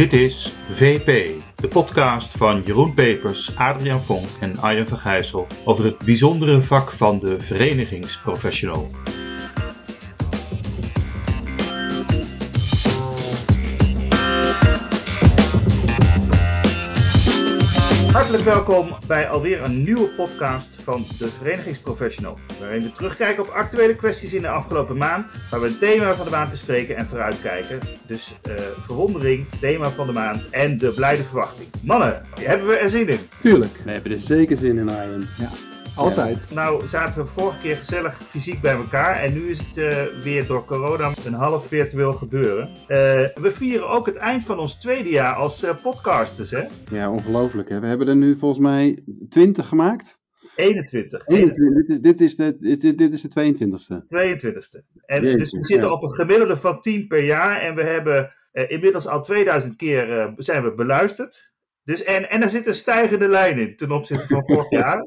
Dit is VP, de podcast van Jeroen Pepers, Adriaan Vonk en Arjen van Gijssel over het bijzondere vak van de verenigingsprofessional. Hartelijk welkom bij alweer een nieuwe podcast van de Verenigingsprofessional. Waarin we terugkijken op actuele kwesties in de afgelopen maand. Waar we een thema van de maand bespreken en vooruitkijken. Dus uh, verwondering, thema van de maand en de blijde verwachting. Mannen, hebben we er zin in? Tuurlijk. We hebben er zeker zin in, Arjen. Ja. Altijd. Nou zaten we vorige keer gezellig fysiek bij elkaar en nu is het uh, weer door corona een half virtueel gebeuren. Uh, we vieren ook het eind van ons tweede jaar als uh, podcasters, hè? Ja, ongelooflijk. Hè? We hebben er nu volgens mij 20 gemaakt. 21. 21. Dit, is, dit, is de, dit, dit is de 22e. 22e. En, Jezus, dus we zitten ja. op een gemiddelde van 10 per jaar en we hebben inmiddels al 2000 keer zijn we beluisterd. Dus, en, en er zit een stijgende lijn in ten opzichte van vorig jaar.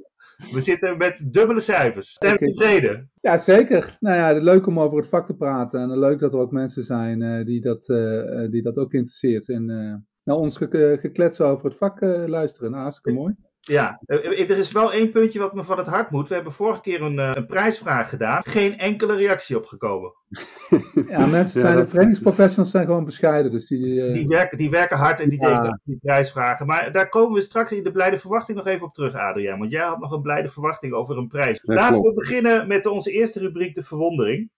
We zitten met dubbele cijfers. Zijn we tevreden? Ja, zeker. Nou ja, leuk om over het vak te praten. En leuk dat er ook mensen zijn uh, die, dat, uh, die dat ook interesseert. En uh, naar ons ge gekletsen over het vak luisteren. Nou, hartstikke mooi. Ja, er is wel één puntje wat me van het hart moet. We hebben vorige keer een, een prijsvraag gedaan. Geen enkele reactie opgekomen. Ja, mensen zijn, de trainingsprofessionals zijn gewoon bescheiden. Dus die, uh... die, werken, die werken hard en die ja. denken die prijsvragen. Maar daar komen we straks in de blijde verwachting nog even op terug, Adriaan. Want jij had nog een blijde verwachting over een prijs. Ja, Laten klopt. we beginnen met onze eerste rubriek, de verwondering.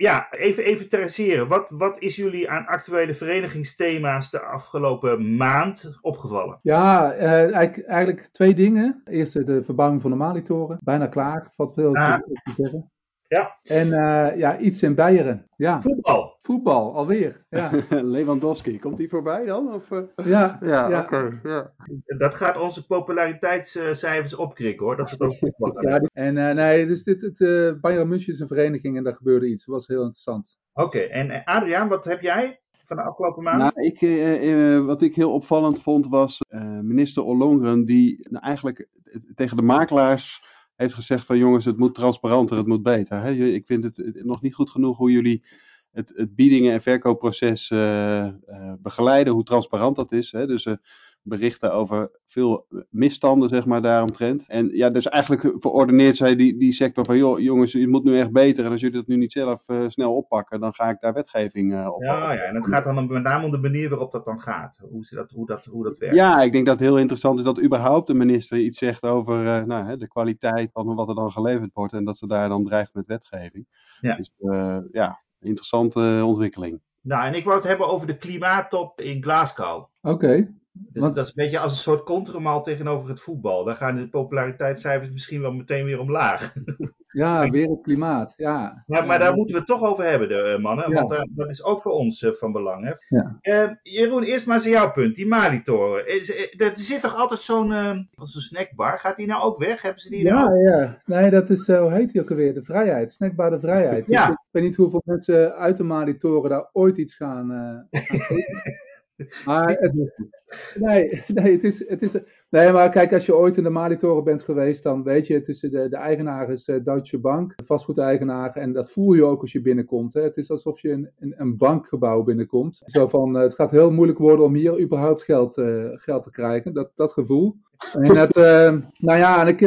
Ja, even, even terraseren. Wat, wat is jullie aan actuele verenigingsthema's de afgelopen maand opgevallen? Ja, uh, eigenlijk, eigenlijk, twee dingen. Eerst de verbouwing van de Malitoren. Bijna klaar, valt veel Ah. te zeggen. Ja. En uh, ja, iets in Beieren. Ja. Voetbal. Voetbal, alweer. Ja, Lewandowski, komt die voorbij dan? Of, uh... ja, ja, ja. oké. Okay, ja. Dat gaat onze populariteitscijfers opkrikken hoor. Dat het ook voetbal gaat. ja, en uh, nee, dus dit, het, uh, Bayern München is een vereniging en daar gebeurde iets. Dat was heel interessant. Oké, en eh, Adriaan, wat heb jij van de afgelopen maand? Nou, ik, eh, eh, wat ik heel opvallend vond was eh, minister Ollongren die nou, eigenlijk eh, tegen de makelaars heeft gezegd van jongens, het moet transparanter, het moet beter. Hè? Ik vind het nog niet goed genoeg hoe jullie het, het biedingen- en verkoopproces eh, eh, begeleiden, hoe transparant dat is. Hè? Dus eh, berichten over veel misstanden, zeg maar, daaromtrent. En ja, dus eigenlijk verordeneert zij die, die sector van, joh, jongens, je moet nu echt beter. En als jullie dat nu niet zelf eh, snel oppakken, dan ga ik daar wetgeving eh, op Ja, ja, en het gaat dan met name om de manier waarop dat dan gaat. Hoe, ze dat, hoe, dat, hoe dat werkt. Ja, ik denk dat het heel interessant is dat überhaupt de minister iets zegt over eh, nou, hè, de kwaliteit van wat er dan geleverd wordt. En dat ze daar dan dreigt met wetgeving. Ja. Dus eh, ja, interessante ontwikkeling. Nou, en ik wou het hebben over de klimaattop in Glasgow. Oké. Dus dat is een beetje als een soort contramal tegenover het voetbal. Dan gaan de populariteitscijfers misschien wel meteen weer omlaag. Ja, weer het klimaat. Ja. Maar, maar daar moeten we het toch over hebben, de eh, mannen. Ja. Want eh, dat is ook voor ons eh, van belang. Hè? Ja. Jeroen, eerst maar eens jouw punt. Die Malitoren. Is, Er zit toch altijd zo'n als een snackbar? Gaat die nou ook weg? Hebben ze die nou Ja, ja. Nee, dat is, hoe heet die ook alweer? De vrijheid. Snackbar de vrijheid. Ja. Dus ik weet niet hoeveel mensen uit de Malitoren daar ooit iets gaan, gaan. Maar het, nee, nee, het is, het is. Nee, maar kijk, als je ooit in de Malitoren bent geweest, dan weet je, is de, de eigenaar is eh, Deutsche Bank, de vastgoedeigenaar. En dat voel je ook als je binnenkomt. Hè. Het is alsof je in een, een bankgebouw binnenkomt. Zo van, eh, het gaat heel moeilijk worden om hier überhaupt geld, eh, geld te krijgen. Dat, dat gevoel. En het, nou ja, en, ik,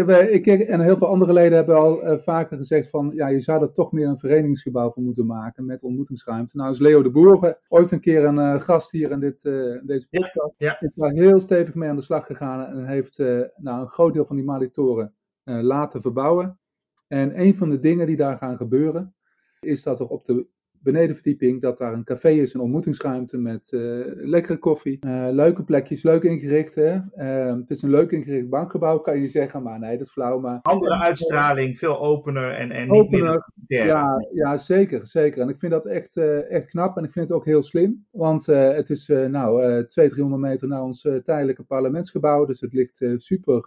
ik en heel veel andere leden hebben al vaker gezegd van, ja, je zou er toch meer een verenigingsgebouw van moeten maken met ontmoetingsruimte. Nou is Leo de Boer ooit een keer een gast hier in, dit, deze Ja, podcast. ja. Is daar heel stevig mee aan de slag gegaan en heeft eh, nou, een groot deel van die malitoren eh, laten verbouwen. En een van de dingen die daar gaan gebeuren, is dat er op de benedenverdieping, dat daar een café is, een ontmoetingsruimte met eh, lekkere koffie, eh, leuke plekjes, leuk ingericht. Hè? Eh, het is een leuk ingericht bankgebouw, kan je zeggen, maar nee, dat is flauw. Maar Andere uitstraling, veel opener en, en niet meer Opener, militair. ja, ja, zeker, zeker. En ik vind dat echt, eh, echt knap en ik vind het ook heel slim. Want het is nou eh 200, 300 meter naar ons tijdelijke parlementsgebouw. Dus het ligt super,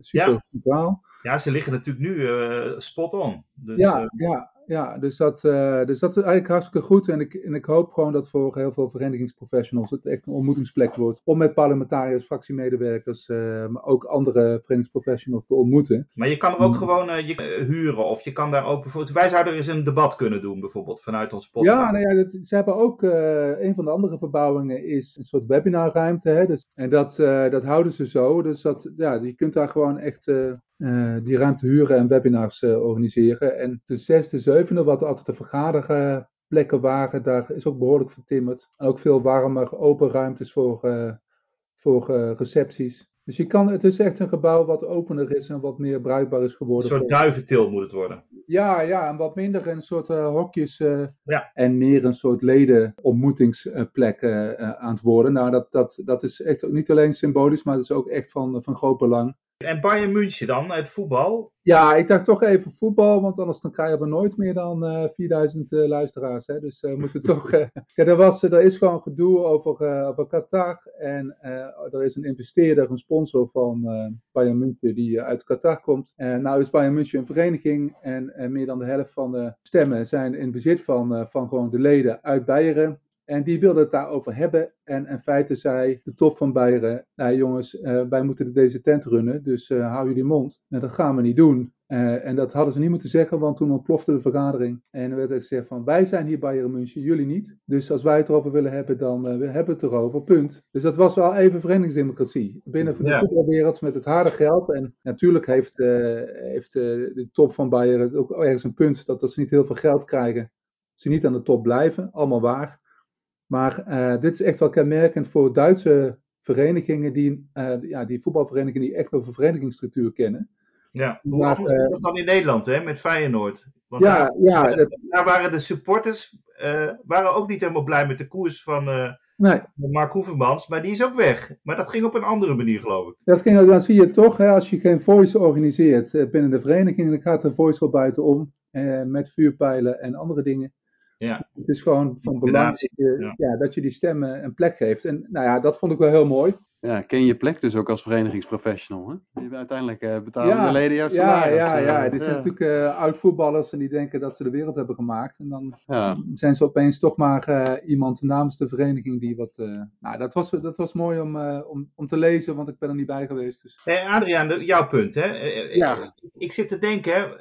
super Ja. centraal. Ja, ze liggen natuurlijk nu eh, spot on. Dus, Ja, eh, ja, ja dus, dat, uh, dus dat is eigenlijk hartstikke goed. En ik, en ik hoop gewoon dat voor heel veel verenigingsprofessionals het echt een ontmoetingsplek wordt. Om met parlementariërs, fractiemedewerkers, maar ook andere verenigingsprofessionals te ontmoeten. Maar je kan er ook mm. gewoon je, huren. Of je kan daar ook bijvoorbeeld. Wij zouden er eens een debat kunnen doen, bijvoorbeeld vanuit ons podcast. Ja, nou ja dat, ze hebben ook. een van de andere verbouwingen is een soort webinarruimte. Hè, dus, en dat, dat houden ze zo. Dus dat, ja, je kunt daar gewoon echt die ruimte huren en webinars uh, organiseren. En de zesde, zevende, wat altijd de vergaderplekken waren, daar is ook behoorlijk vertimmerd. En ook veel warmer, open ruimtes voor, uh, voor recepties. Dus je kan, het is echt een gebouw wat opener is en wat meer bruikbaar is geworden. Een soort duiventil moet het worden. Ja, ja, en wat minder een soort hokjes ja. en meer een soort ledenontmoetingsplek aan het worden. Nou, dat, dat, dat is echt niet alleen symbolisch, maar dat is ook echt van, van groot belang. En Bayern München dan, het voetbal? Ja, ik dacht toch even voetbal, want anders dan krijgen we nooit meer dan uh, 4000 uh, luisteraars. Hè? Dus uh, moeten toch. Uh, ja, er, was, er is gewoon gedoe over, over Qatar. En er is een investeerder, een sponsor van Bayern München, die uit Qatar komt. En nou is Bayern München een vereniging. En meer dan de helft van de stemmen zijn in bezit van, van gewoon de leden uit Beieren. En die wilde het daarover hebben. En in feite zei de top van Beieren: Nou jongens, uh, wij moeten deze tent runnen, dus uh, hou jullie mond. En dat gaan we niet doen. Uh, en dat hadden ze niet moeten zeggen, want toen ontplofte de vergadering. En er werd gezegd: van wij zijn hier Bayern München, jullie niet. Dus als wij het erover willen hebben, dan we hebben we het erover. Punt. Dus dat was wel even verenigingsdemocratie. Binnen de ja. voetbalwereld met het harde geld. En natuurlijk heeft, heeft de top van Bayern ook ergens een punt dat, dat ze niet heel veel geld krijgen. Ze niet aan de top blijven, allemaal waar. Maar uh, dit is echt wel kenmerkend voor Duitse verenigingen, die, uh, ja, die voetbalverenigingen die echt over verenigingsstructuur kennen. Ja, hoe maar, anders is dat dan in Nederland, hè, met Feyenoord? Want ja, daar, ja, dat... daar waren de supporters uh, waren ook niet helemaal blij met de koers van, nee. Mark Hoevermans, maar die is ook weg. Maar dat ging op een andere manier, geloof ik. Dat ging, dan zie je toch, hè, als je geen voice organiseert binnen de vereniging, dan gaat de voice wel buitenom, met vuurpijlen en andere dingen. Ja. Het is gewoon van belang dat je, ja. dat je die stemmen een plek geeft. En nou ja, dat vond ik wel heel mooi. Ja, ken je plek dus ook als verenigingsprofessional. Hè? Uiteindelijk uh, betalen ja, de leden jouw salaris. Ja, ja, ja. Dit zijn natuurlijk uh, oud-voetballers en die denken dat ze de wereld hebben gemaakt. En dan zijn ze opeens toch maar uh, iemand namens de vereniging die wat... nou, dat was, dat was mooi om, om, om te lezen, want ik ben er niet bij geweest. Dus. Hey, Adriaan, jouw punt. Hè? ja. Ik zit te denken,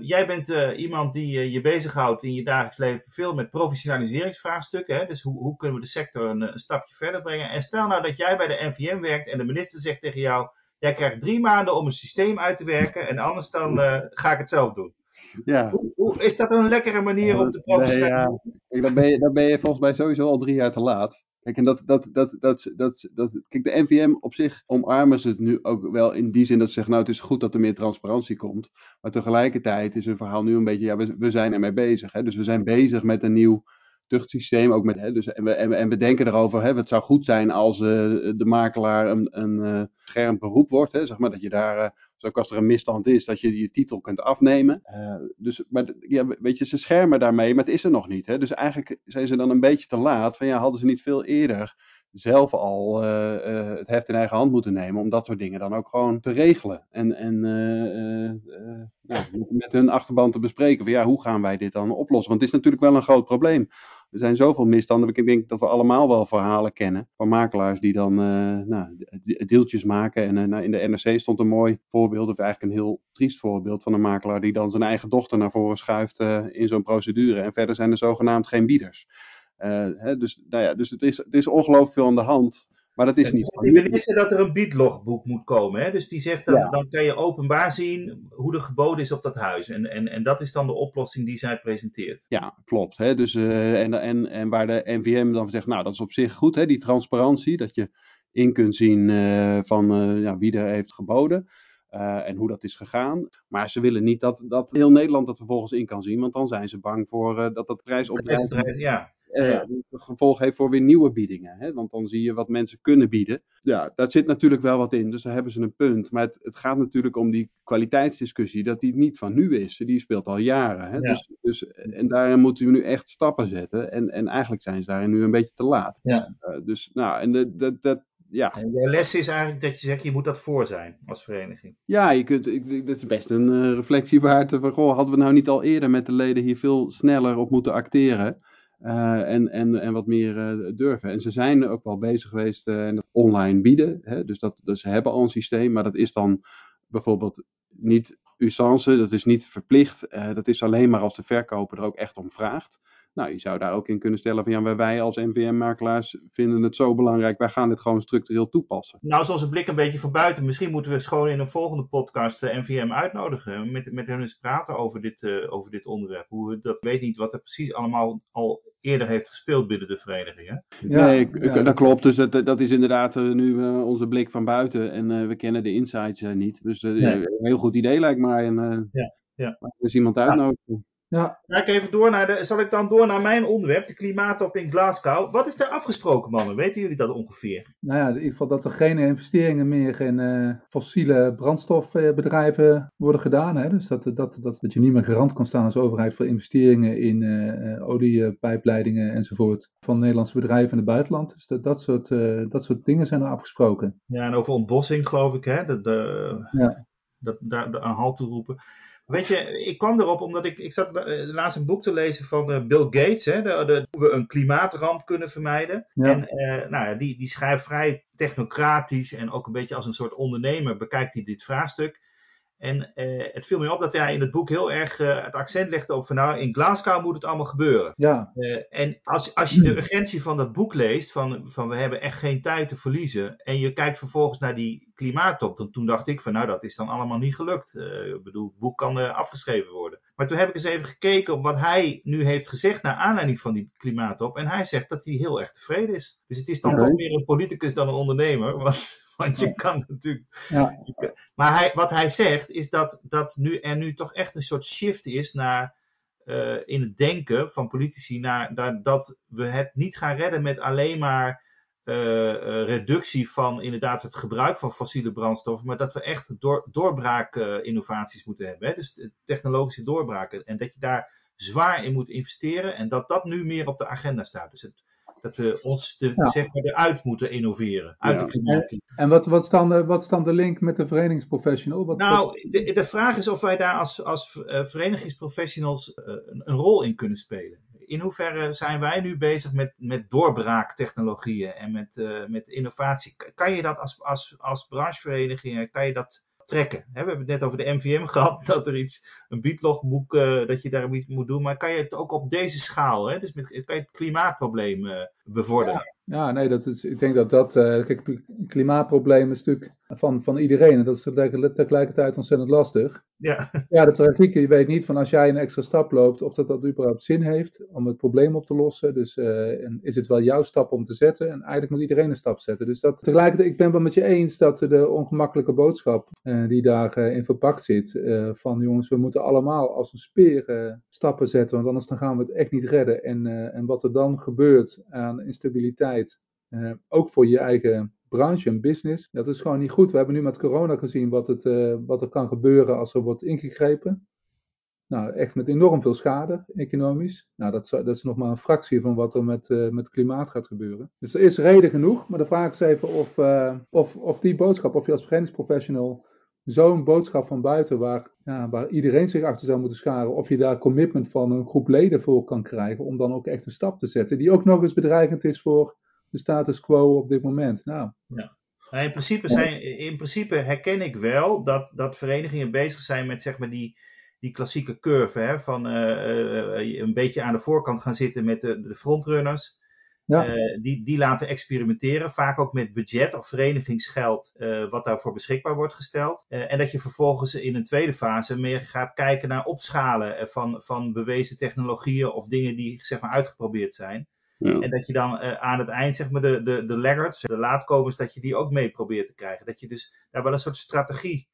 jij bent iemand die je bezighoudt in je dagelijks leven veel met professionaliseringsvraagstukken. Hè? Dus hoe, hoe kunnen we de sector een, een stapje verder brengen? En stel nou dat jij bij de NVM werkt en de minister zegt tegen jou: Jij krijgt drie maanden om een systeem uit te werken en anders dan uh, ga ik het zelf doen. Ja. Hoe, hoe, is dat een lekkere manier om te professionaliseren? Nee, ja. dan, ben je, dan ben je volgens mij sowieso al drie jaar te laat. Kijk, en dat, dat, dat, dat, dat, dat, kijk, de NVM op zich omarmen ze het nu ook wel in die zin dat ze zeggen, nou het is goed dat er meer transparantie komt. Maar tegelijkertijd is hun verhaal nu een beetje, ja we, we zijn ermee bezig. Hè? Dus we zijn bezig met een nieuw tuchtsysteem. Ook met, hè, dus, en, we, en, we, denken erover, hè, het zou goed zijn als uh, de makelaar een, een uh, scherm beroep wordt. Hè, zeg maar, dat je daar, uh, als er een misstand is, dat je je titel kunt afnemen. dus, maar ja, weet je, ze schermen daarmee, maar het is er nog niet. Hè, dus eigenlijk zijn ze dan een beetje te laat. Van ja, hadden ze niet veel eerder zelf al het heft in eigen hand moeten nemen om dat soort dingen dan ook gewoon te regelen. En, en nou, met hun achterban te bespreken van ja, hoe gaan wij dit dan oplossen? Want het is natuurlijk wel een groot probleem. Er zijn zoveel misstanden. Ik denk dat we allemaal wel verhalen kennen van makelaars die dan uh, nou, deeltjes maken. En uh, in de NRC stond een mooi voorbeeld, of eigenlijk een heel triest voorbeeld van een makelaar die dan zijn eigen dochter naar voren schuift uh, in zo'n procedure. En verder zijn er zogenaamd geen bieders. Hè, dus, nou ja, dus het is, het is ongelooflijk veel aan de hand. Maar dat is niet. De minister dat er een biedlogboek moet komen. Hè? Dus die zegt dan, dan kan je openbaar zien hoe er geboden is op dat huis. En, en, en dat is dan de oplossing die zij presenteert. Ja, klopt. Hè? Dus, uh, en, en, en waar de NVM dan zegt, nou dat is op zich goed, hè? die transparantie. Dat je in kunt zien uh, van uh, ja, wie er heeft geboden. en hoe dat is gegaan. Maar ze willen niet dat, dat heel Nederland dat vervolgens in kan zien. Want dan zijn ze bang voor dat dat prijs opdrijft. Ja uh, gevolg heeft voor weer nieuwe biedingen. Hè? Want dan zie je wat mensen kunnen bieden. Ja, daar zit natuurlijk wel wat in, dus daar hebben ze een punt. Maar het, het gaat natuurlijk om die kwaliteitsdiscussie, dat die niet van nu is. Die speelt al jaren. Hè? Dus, dus, en daarin moeten we nu echt stappen zetten. En, en eigenlijk zijn ze daarin nu een beetje te laat. Ja. Uh, dus nou, en de, de, dat, ja. En de les is eigenlijk dat je zegt, je moet dat voor zijn als vereniging. Ja, je kunt, ik, dat is best een uh, reflectie waard. Van, goh, hadden we nou niet al eerder met de leden hier veel sneller op moeten acteren? Uh, en, en, en wat meer uh, durven. En ze zijn ook wel bezig geweest dat online bieden. Hè? Dus, dat, dus ze hebben al een systeem, maar dat is dan bijvoorbeeld niet usance, dat is niet verplicht. dat is alleen maar als de verkoper er ook echt om vraagt. Nou, je zou daar ook in kunnen stellen van ja, wij als NVM-makelaars vinden het zo belangrijk, wij gaan dit gewoon structureel toepassen. Nou, zoals een blik een beetje van buiten. Misschien moeten we gewoon in een volgende podcast de NVM uitnodigen. Met, met hen eens praten over dit, uh, over dit onderwerp. Hoe, dat weet niet wat er precies allemaal al eerder heeft gespeeld binnen de vereniging. Hè? Ja, nee, ja, dat klopt. Dus dat, dat is inderdaad uh, nu uh, onze blik van buiten. En we kennen de insights niet. Dus nee. een heel goed idee lijkt mij. En, ja. Ja. Dus iemand uitnodigen. Ja. Ga ik even door naar de, zal ik dan door naar mijn onderwerp, de klimaattop in Glasgow. Wat is daar afgesproken, mannen? Weten jullie dat ongeveer? Nou ja, in ieder geval dat er geen investeringen meer in uh, fossiele brandstofbedrijven worden gedaan. Hè? Dus dat, dat, dat, dat je niet meer garant kan staan als overheid voor investeringen in uh, oliepijpleidingen enzovoort van Nederlandse bedrijven in het buitenland. Dus dat, dat, soort, uh, dat soort dingen zijn er afgesproken. Ja, en over ontbossing geloof ik, hè? De, de, ja. dat, daar aan halt te roepen. Weet je, ik kwam erop omdat ik, ik zat laatst een boek te lezen van uh, Bill Gates, hè, de, de, hoe we een klimaatramp kunnen vermijden. Ja. En uh, nou ja, die, die schrijft vrij technocratisch en ook een beetje als een soort ondernemer bekijkt hij dit vraagstuk. En uh, het viel me op dat hij in het boek heel erg het accent legde op van nou, in Glasgow moet het allemaal gebeuren. Ja. en als, als je de urgentie van dat boek leest, van, van we hebben echt geen tijd te verliezen, en je kijkt vervolgens naar die klimaattop, dan, toen dacht ik van nou, dat is dan allemaal niet gelukt. ik bedoel, het boek kan afgeschreven worden. Maar toen heb ik eens even gekeken op wat hij nu heeft gezegd naar aanleiding van die klimaattop. En hij zegt dat hij heel erg tevreden is. Dus het is dan Okay. toch meer een politicus dan een ondernemer. Want, want je kan natuurlijk. Ja. je kan- maar hij, wat hij zegt is dat, dat nu, er nu toch echt een soort shift is naar. eh, in het denken van politici naar, naar dat we het niet gaan redden met alleen maar eh, eh, reductie van inderdaad het gebruik van fossiele brandstoffen, maar dat we echt door, doorbraak-innovaties moeten hebben. Hè? Dus technologische doorbraken. En dat je daar zwaar in moet investeren en dat dat nu meer op de agenda staat. Dus het, dat we ons de, Ja. zeg maar eruit moeten innoveren uit Ja. de klimaatcrisis. En wat, wat, is dan de, wat is dan de link met de verenigingsprofessional? Wat, Nou, de, de vraag is of wij daar als, als eh, verenigingsprofessionals eh, een, een rol in kunnen spelen. In hoeverre zijn wij nu bezig met, met doorbraaktechnologieën en met, eh, met innovatie? Kan je dat als, als, als branchevereniging, kan je dat trekken? We hebben het net over de MVM gehad, dat er iets, een bietlogboek, eh, dat je daar iets moet doen. Maar kan je het ook op deze schaal, dus met, kan je het klimaatprobleem eh, bevorderen? Ja, nee, dat is, ik denk dat dat. eh, kijk, klimaatprobleem is natuurlijk van, van iedereen. En dat is tegelijk- tegelijkertijd ontzettend lastig. Ja. Ja, de tragiek, je weet niet van als jij een extra stap loopt, of dat dat überhaupt zin heeft om het probleem op te lossen. Dus eh, en is het wel jouw stap om te zetten? En eigenlijk moet iedereen een stap zetten. Dus dat tegelijkertijd, ik ben wel met je eens dat de ongemakkelijke boodschap eh, die daarin in verpakt zit, van jongens, we moeten allemaal als een speer stappen zetten, want anders dan gaan we het echt niet redden. En, en wat er dan gebeurt aan instabiliteit, eh, ook voor je eigen branche en business. Dat is gewoon niet goed. We hebben nu met corona gezien wat, het, eh, wat er kan gebeuren als er wordt ingegrepen. Nou, echt met enorm veel schade, economisch. Nou, dat, dat is nog maar een fractie van wat er met, eh, met klimaat gaat gebeuren. Dus er is reden genoeg, maar de vraag is even of, of, of die boodschap, of je als verenigingsprofessional zo'n boodschap van buiten, waar, ja, waar iedereen zich achter zou moeten scharen, of je daar commitment van een groep leden voor kan krijgen, om dan ook echt een stap te zetten, die ook nog eens bedreigend is voor de status quo op dit moment. Nou, Nou, in, principe zijn, in principe herken ik wel dat, dat verenigingen bezig zijn met zeg maar die, die klassieke curve. Hè, van eh, eh, een beetje aan de voorkant gaan zitten met de, de frontrunners. Ja. Eh, die, die laten experimenteren, vaak ook met budget of verenigingsgeld, eh, wat daarvoor beschikbaar wordt gesteld. Eh, en dat je vervolgens in een tweede fase meer gaat kijken naar opschalen eh, van, van bewezen technologieën of dingen die zeg maar uitgeprobeerd zijn. Ja. En dat je dan eh, aan het eind, zeg maar, de, de, de laggards, de laatkomers, dat je die ook mee probeert te krijgen. Dat je dus daar wel een soort strategie.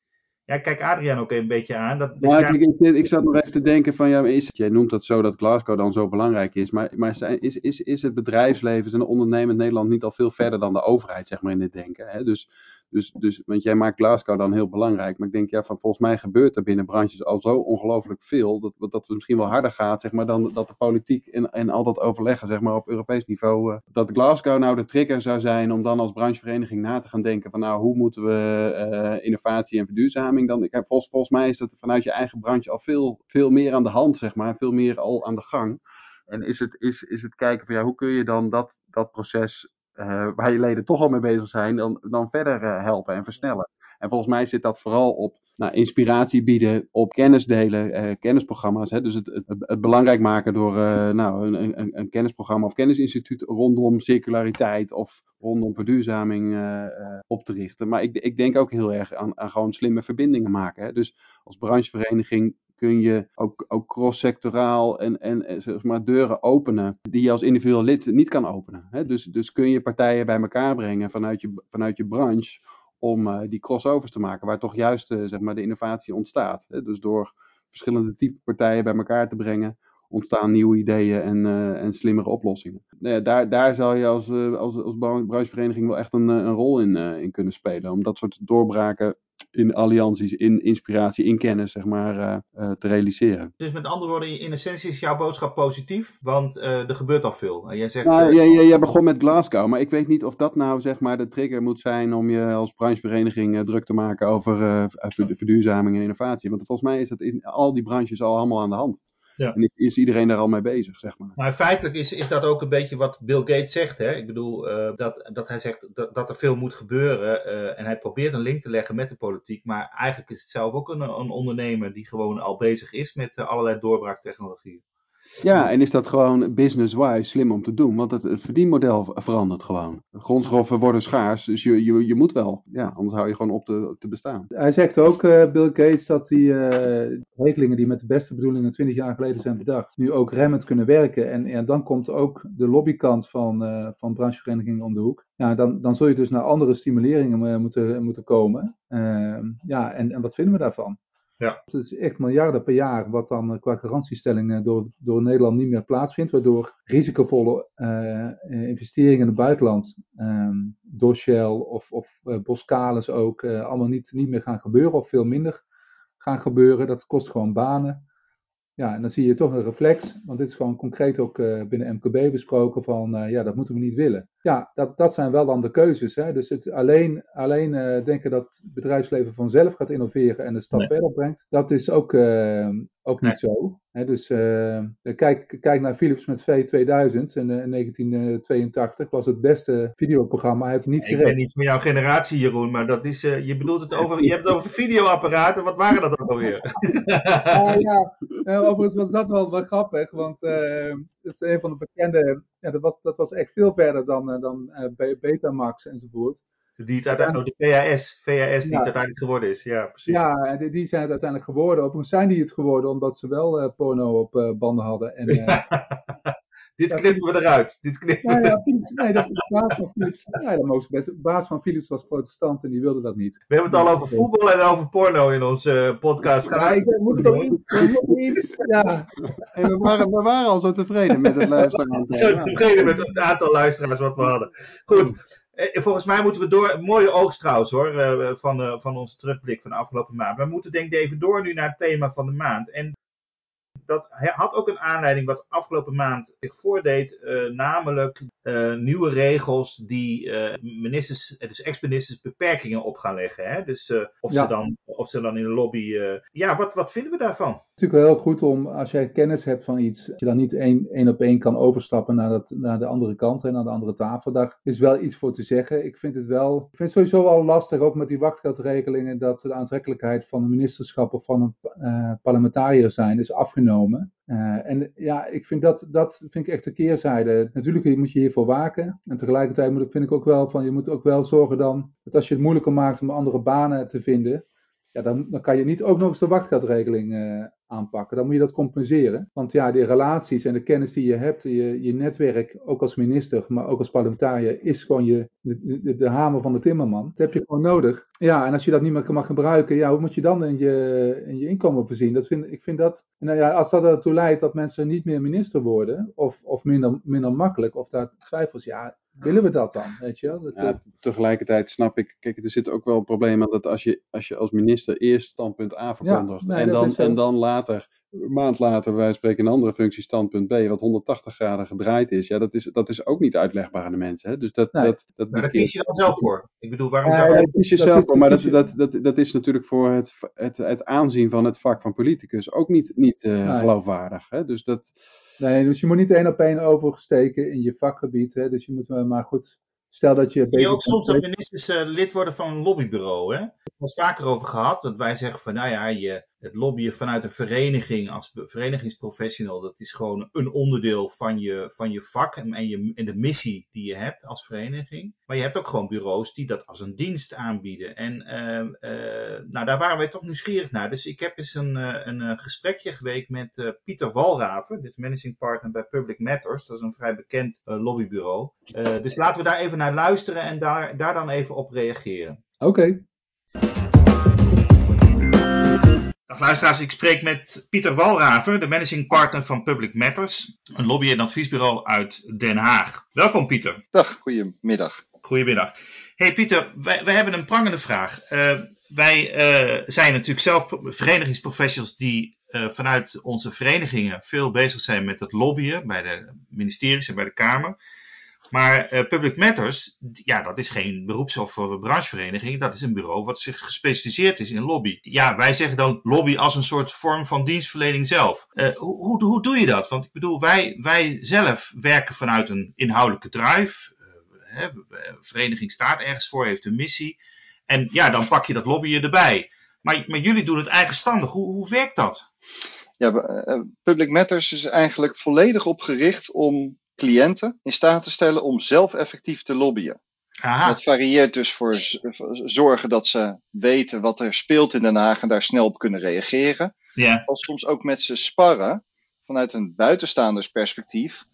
Ja, kijk Adriaan ook een beetje aan. Dat, dat daar- ik, ik, ik zat nog even te denken van, ja, is, jij noemt dat zo dat Glasgow dan zo belangrijk is, maar, maar zijn, is, is, is het bedrijfsleven en ondernemend Nederland niet al veel verder dan de overheid, zeg maar, in dit denken? Hè? Dus, Dus, dus, want jij maakt Glasgow dan heel belangrijk. Maar ik denk, ja, van, volgens mij gebeurt er binnen branches al zo ongelooflijk veel. Dat, dat het misschien wel harder gaat, zeg maar, dan dat de politiek en, en al dat overleggen, zeg maar, op Europees niveau. Uh, dat Glasgow nou de trigger zou zijn om dan als branchevereniging na te gaan denken van, nou, hoe moeten we uh, innovatie en verduurzaming dan. Ik volgens, volgens mij is dat vanuit je eigen branche al veel, veel meer aan de hand, zeg maar. Veel meer al aan de gang. En is het, is, is het kijken van, ja, hoe kun je dan dat, dat proces uh, waar je leden toch al mee bezig zijn, dan, dan verder uh, helpen en versnellen. En volgens mij zit dat vooral op nou, inspiratie bieden, op kennis delen, uh, kennisprogramma's. Hè? Dus het, het, het, belangrijk maken door nou, een, een, een, kennisprogramma of kennisinstituut rondom circulariteit of rondom verduurzaming op te richten. Maar ik, ik denk ook heel erg aan, aan gewoon slimme verbindingen maken. Hè? Dus als branchevereniging kun je ook, ook cross-sectoraal en, en zeg maar deuren openen die je als individueel lid niet kan openen. Hè? Dus, dus kun je partijen bij elkaar brengen vanuit je, vanuit je branche om uh, die crossovers te maken, waar toch juist uh, zeg maar, de innovatie ontstaat. Hè? Dus door verschillende type partijen bij elkaar te brengen, ontstaan nieuwe ideeën en, en slimmere oplossingen. Nou daar, daar zou je als, als, als branchevereniging wel echt een, een rol in, in kunnen spelen. Om dat soort doorbraken in allianties, in inspiratie, in kennis, zeg maar, uh, uh, te realiseren. Dus met andere woorden, in essentie is jouw boodschap positief, want uh, er gebeurt al veel. Jij zegt, nou, jij, jij, jij, begon met Glasgow, maar ik weet niet of dat nou zeg maar de trigger moet zijn om je als branchevereniging druk te maken over verduurzaming en innovatie. Want volgens mij is dat in al die branches al allemaal aan de hand. Ja. En is iedereen daar al mee bezig, zeg maar. Maar feitelijk is, is dat ook een beetje wat Bill Gates zegt. Hè? Ik bedoel, uh, dat, dat hij zegt dat, dat er veel moet gebeuren. Uh, en hij probeert een link te leggen met de politiek. Maar eigenlijk is het zelf ook een, een ondernemer die gewoon al bezig is met uh, allerlei doorbraaktechnologieën. Ja, en is dat gewoon business-wise slim om te doen? Want het, het verdienmodel verandert gewoon. Grondstoffen worden schaars, dus je, je, je moet wel. Ja, anders hou je gewoon op te, te bestaan. Hij zegt ook, uh, Bill Gates, dat die uh, regelingen die met de beste bedoelingen 20 jaar geleden zijn bedacht, nu ook remmend kunnen werken. En dan komt ook de lobbykant van, uh, van brancheverenigingen om de hoek. Ja, dan, dan zul je dus naar andere stimuleringen moeten, moeten komen. ja, en, en wat vinden we daarvan? Ja. Het is echt miljarden per jaar wat dan qua garantiestelling door, door Nederland niet meer plaatsvindt, waardoor risicovolle uh, investeringen in het buitenland, um, door Shell of, of ook, allemaal niet, niet meer gaan gebeuren of veel minder gaan gebeuren. Dat kost gewoon banen. Ja, en dan zie je toch een reflex, want dit is gewoon concreet ook binnen MKB besproken van, ja, dat moeten we niet willen. Ja, dat, dat zijn wel dan de keuzes. Hè? Dus het alleen, alleen uh, denken dat het bedrijfsleven vanzelf gaat innoveren en de stap nee. verder brengt, dat is ook, ook niet zo. Hè? Dus kijk, kijk naar Philips met V2000 in, in 1982, was het beste videoprogramma. Hij heeft niet Ik ben niet van jouw generatie, Jeroen, maar dat is, je bedoelt het over, je hebt het over videoapparaten, wat waren dat ook alweer? ah, ja, overigens was dat wel, wel grappig, want dat is een van de bekende. Ja, dat was, dat was echt veel verder dan, uh, dan uh, Betamax enzovoort. Die het uiteindelijk, de VHS, VHS die ja. het uiteindelijk geworden is, ja, precies. Ja, die, die zijn het uiteindelijk geworden. Overigens zijn die het geworden omdat ze wel porno op banden hadden. En, Dit knippen we eruit. Dit knippen ja, ja, Philips, nee, dat, de baas van Philips, nee, dat mogen best. De baas van Philips was protestant en die wilde dat niet. We hebben het al over voetbal en over porno in onze uh, podcast. Ga ja, we moeten toch iets, iets, ja. En we, waren, we waren al zo tevreden met het luisteren. zo tevreden met het aantal luisteraars wat we hadden. Goed. Volgens mij moeten we door, mooie oogst trouwens hoor, uh, van, van onze terugblik van de afgelopen maand. We moeten denk ik even door nu naar het thema van de maand. En dat had ook een aanleiding wat afgelopen maand zich voordeed, uh, namelijk uh, nieuwe regels die uh, ministers, dus ex-ministers beperkingen op gaan leggen. Hè? Dus of, ja. ze dan, of ze dan in de lobby. ja, wat, wat vinden we daarvan? Het is natuurlijk wel heel goed om, als jij kennis hebt van iets, dat je dan niet één, één op één kan overstappen naar, dat, naar de andere kant en naar de andere tafel. Daar is wel iets voor te zeggen. Ik vind het wel, ik vind het sowieso wel lastig, ook met die wachtgeldregelingen, dat de aantrekkelijkheid van een ministerschap of van een parlementariër zijn is afgenomen. Uh, en ja, ik vind dat, dat vind ik echt de keerzijde. Natuurlijk moet je hiervoor waken. En tegelijkertijd moet, vind ik ook wel van, je moet ook wel zorgen dan, dat als je het moeilijker maakt om andere banen te vinden, ja, dan, dan kan je niet ook nog eens de wachtgeldregeling uh, aanpakken. Dan moet je dat compenseren. Want ja, die relaties en de kennis die je hebt, je, je netwerk, ook als minister, maar ook als parlementariër, is gewoon je, de, de, de hamer van de timmerman. Dat heb je gewoon nodig. Ja, en als je dat niet meer mag gebruiken, ja, hoe moet je dan in je, in je inkomen voorzien? Dat vind, ik vind dat, nou ja, als dat ertoe leidt dat mensen niet meer minister worden, of, of minder, minder makkelijk, of daar twijfels, ja, Willen we dat dan? Weet je wel? Dat, Ja, tegelijkertijd snap ik, kijk, er zit ook wel een probleem aan dat als je, als je als minister eerst standpunt A verkondigt nee, en, dan, en dan later, een maand later, wij spreken een andere functie, standpunt B, wat 180 graden gedraaid is, ja, dat is, dat is ook niet uitlegbaar aan de mensen. Hè? Dus dat, Nee. dat, dat Maar daar kies je dan zelf voor. Ik bedoel, waarom Ja, zou Ja, je... dat is je dat zelf wel, maar dat dat, is- dat, dat, is natuurlijk voor het, het, het aanzien van het vak van politicus ook niet, niet eh, Nee. geloofwaardig. Hè? Dus dat, Nee, dus je moet niet één op één oversteken in je vakgebied. Hè? Dus je moet, eh, maar goed, stel dat je je ook soms dat ministers eh, lid worden van een lobbybureau, hè? Er was vaker over gehad, want wij zeggen van, nou ja, je, het lobbyen vanuit een vereniging als verenigingsprofessional, dat is gewoon een onderdeel van je, van je vak en, je, en de missie die je hebt als vereniging. Maar je hebt ook gewoon bureaus die dat als een dienst aanbieden. En eh, eh, nou, daar waren wij toch nieuwsgierig naar. Dus ik heb eens een, eh, een eh, gesprekje geweest met Pieter Walraven, dit managing partner bij Public Matters. Dat is een vrij bekend lobbybureau. Dus laten we daar even naar luisteren en daar, daar dan even op reageren. Oké, luisteraars, ik spreek met Pieter Walraven, de managing partner van Public Matters, een lobby- en adviesbureau uit Den Haag. Welkom Pieter. Dag, goedemiddag. Goedemiddag. Hey Pieter, wij, wij hebben een prangende vraag. Eh, wij eh, zijn natuurlijk zelf verenigingsprofessionals die eh, vanuit onze verenigingen veel bezig zijn met het lobbyen bij de ministeries en bij de Kamer. Maar eh, Public Matters, ja, dat is geen beroeps- of branchevereniging. Dat is een bureau wat zich gespecialiseerd is in lobby. Ja, wij zeggen dan lobby als een soort vorm van dienstverlening zelf. Eh, hoe, hoe, hoe doe je dat? Want ik bedoel, wij, wij zelf werken vanuit een inhoudelijke drive. Eh, hè, vereniging staat ergens voor, heeft een missie. En ja, dan pak je dat lobbyen erbij. Maar, maar jullie doen het eigenstandig. Hoe, hoe werkt dat? Ja, Public Matters is eigenlijk volledig op gericht om cliënten in staat te stellen om zelf effectief te lobbyen. Aha, Dat varieert dus voor zorgen dat ze weten wat er speelt in Den Haag en daar snel op kunnen reageren. ja. Als soms ook met ze sparren vanuit een buitenstaandersperspectief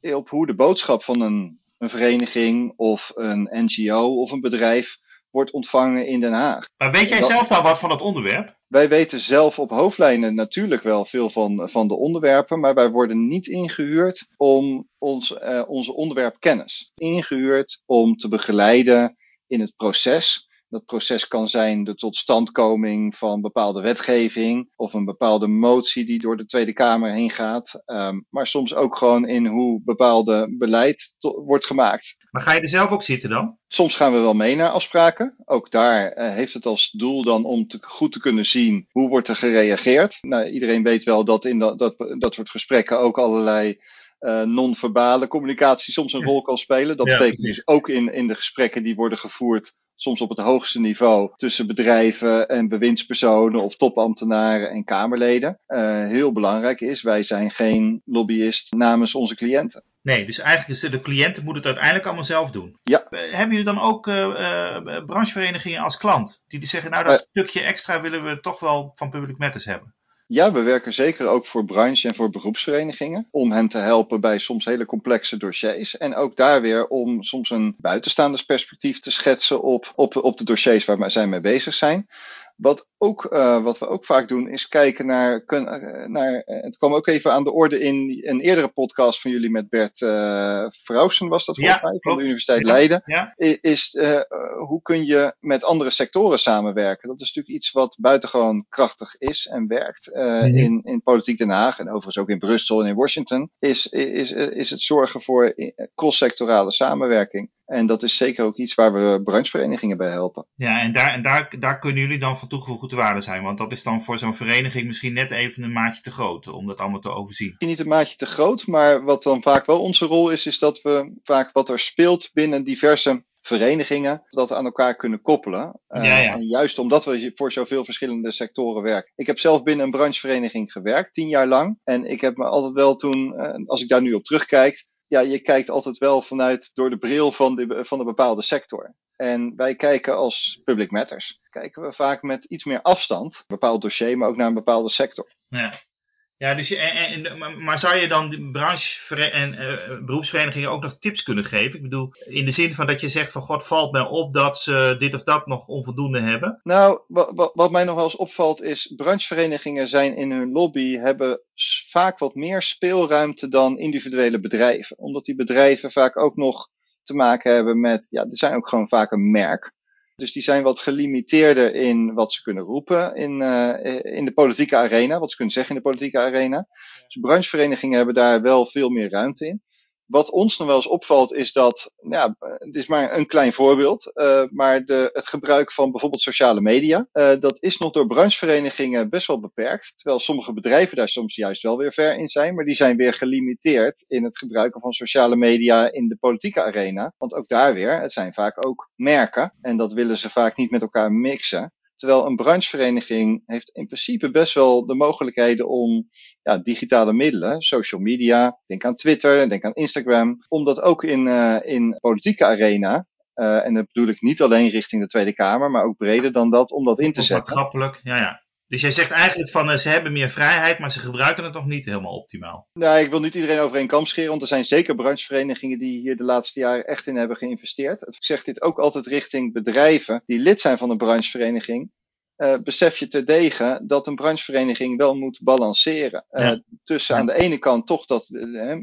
op hoe de boodschap van een, een vereniging of een NGO of een bedrijf wordt ontvangen in Den Haag. Maar weet jij Dat- zelf dan wat van dat onderwerp? Wij weten zelf op hoofdlijnen natuurlijk wel veel van, van de onderwerpen, maar wij worden niet ingehuurd om ons, eh, onze onderwerpkennis. Ingehuurd om te begeleiden in het proces. Dat proces kan zijn de totstandkoming van bepaalde wetgeving of een bepaalde motie die door de Tweede Kamer heen gaat. Ehm, maar soms ook gewoon in hoe bepaalde beleid wordt gemaakt. Maar ga je er zelf ook zitten dan? Soms gaan we wel mee naar afspraken. Ook daar eh, heeft het als doel dan om te, goed te kunnen zien hoe wordt er gereageerd. Nou, iedereen weet wel dat in dat, dat, dat soort gesprekken ook allerlei eh, non-verbale communicatie soms een rol kan spelen. Dat Ja, betekent dus ook in, in de gesprekken die worden gevoerd, soms op het hoogste niveau, tussen bedrijven en bewindspersonen of topambtenaren en Kamerleden. Eh, heel belangrijk is, wij zijn geen lobbyist namens onze cliënten. Nee, dus eigenlijk is de, cliënten moeten het uiteindelijk allemaal zelf doen. Ja. Eh, hebben jullie dan ook eh, brancheverenigingen als klant? Die, die zeggen, nou dat stukje extra willen we toch wel van Public Matters hebben. Ja, we werken zeker ook voor branche en voor beroepsverenigingen. Om hen te helpen bij soms hele complexe dossiers. En ook daar weer om soms een buitenstaandersperspectief te schetsen op, op, op de dossiers waar zij mee bezig zijn. Wat, ook, uh, wat we ook vaak doen is kijken naar, kun, uh, naar. Het kwam ook even aan de orde in een eerdere podcast van jullie met Bert uh, Vrouwsen, was dat volgens ja, mij, klopt. van de Universiteit ja, Leiden. Ja. Is uh, hoe kun je met andere sectoren samenwerken? Dat is natuurlijk iets wat buitengewoon krachtig is en werkt -hmm. in, in Politiek Den Haag en overigens ook in Brussel en in Washington. Is, is, is het zorgen voor cross-sectorale samenwerking. En dat is zeker ook iets waar we brancheverenigingen bij helpen. Ja, en daar, en daar, daar kunnen jullie dan van toegevoegde waarde zijn. Want dat is dan voor zo'n vereniging misschien net even een maatje te groot om dat allemaal te overzien. Niet een maatje te groot, maar wat dan vaak wel onze rol is, is dat we vaak wat er speelt binnen diverse verenigingen, dat aan elkaar kunnen koppelen. Ja, ja. Uh, en juist omdat we voor zoveel verschillende sectoren werken. Ik heb zelf binnen een branchevereniging gewerkt, tien jaar lang. En ik heb me altijd wel toen, uh, als ik daar nu op terugkijk, ja, je kijkt altijd wel vanuit door de bril van de, van een bepaalde sector. En wij kijken als Public Matters, kijken we vaak met iets meer afstand, een bepaald dossier, maar ook naar een bepaalde sector. Ja. Ja, dus, en, en, maar zou je dan de branche en uh, beroepsverenigingen ook nog tips kunnen geven? Ik bedoel, in de zin van dat je zegt van god valt mij op dat ze dit of dat nog onvoldoende hebben? Nou, wat, mij nog wel eens opvalt is, brancheverenigingen zijn in hun lobby, hebben vaak wat meer speelruimte dan individuele bedrijven. Omdat die bedrijven vaak ook nog te maken hebben met, ja, die zijn ook gewoon vaak een merk. Dus die zijn wat gelimiteerder in wat ze kunnen roepen in, uh, in de politieke arena, wat ze kunnen zeggen in de politieke arena. Dus brancheverenigingen hebben daar wel veel meer ruimte in. Wat ons nog wel eens opvalt is dat, ja, het is maar een klein voorbeeld, uh, maar de, het gebruik van bijvoorbeeld sociale media, uh, dat is nog door brancheverenigingen best wel beperkt. Terwijl sommige bedrijven daar soms juist wel weer ver in zijn, maar die zijn weer gelimiteerd in het gebruiken van sociale media in de politieke arena. Want ook daar weer, het zijn vaak ook merken en dat willen ze vaak niet met elkaar mixen. Terwijl een branchevereniging heeft in principe best wel de mogelijkheden om ja, digitale middelen, social media, denk aan Twitter, denk aan Instagram, om dat ook in, uh, in politieke arena, uh, en dat bedoel ik niet alleen richting de Tweede Kamer, maar ook breder dan dat, om dat in te zetten. Maatschappelijk, ja ja. Dus jij zegt eigenlijk van uh, ze hebben meer vrijheid, maar ze gebruiken het nog niet helemaal optimaal. Nee, ik wil niet iedereen over één kam scheren, want er zijn zeker brancheverenigingen die hier de laatste jaren echt in hebben geïnvesteerd. Ik zeg dit ook altijd richting bedrijven die lid zijn van een branchevereniging. Uh, besef je terdege dat een branchevereniging wel moet balanceren. Uh, ja. Tussen aan de ene kant toch dat,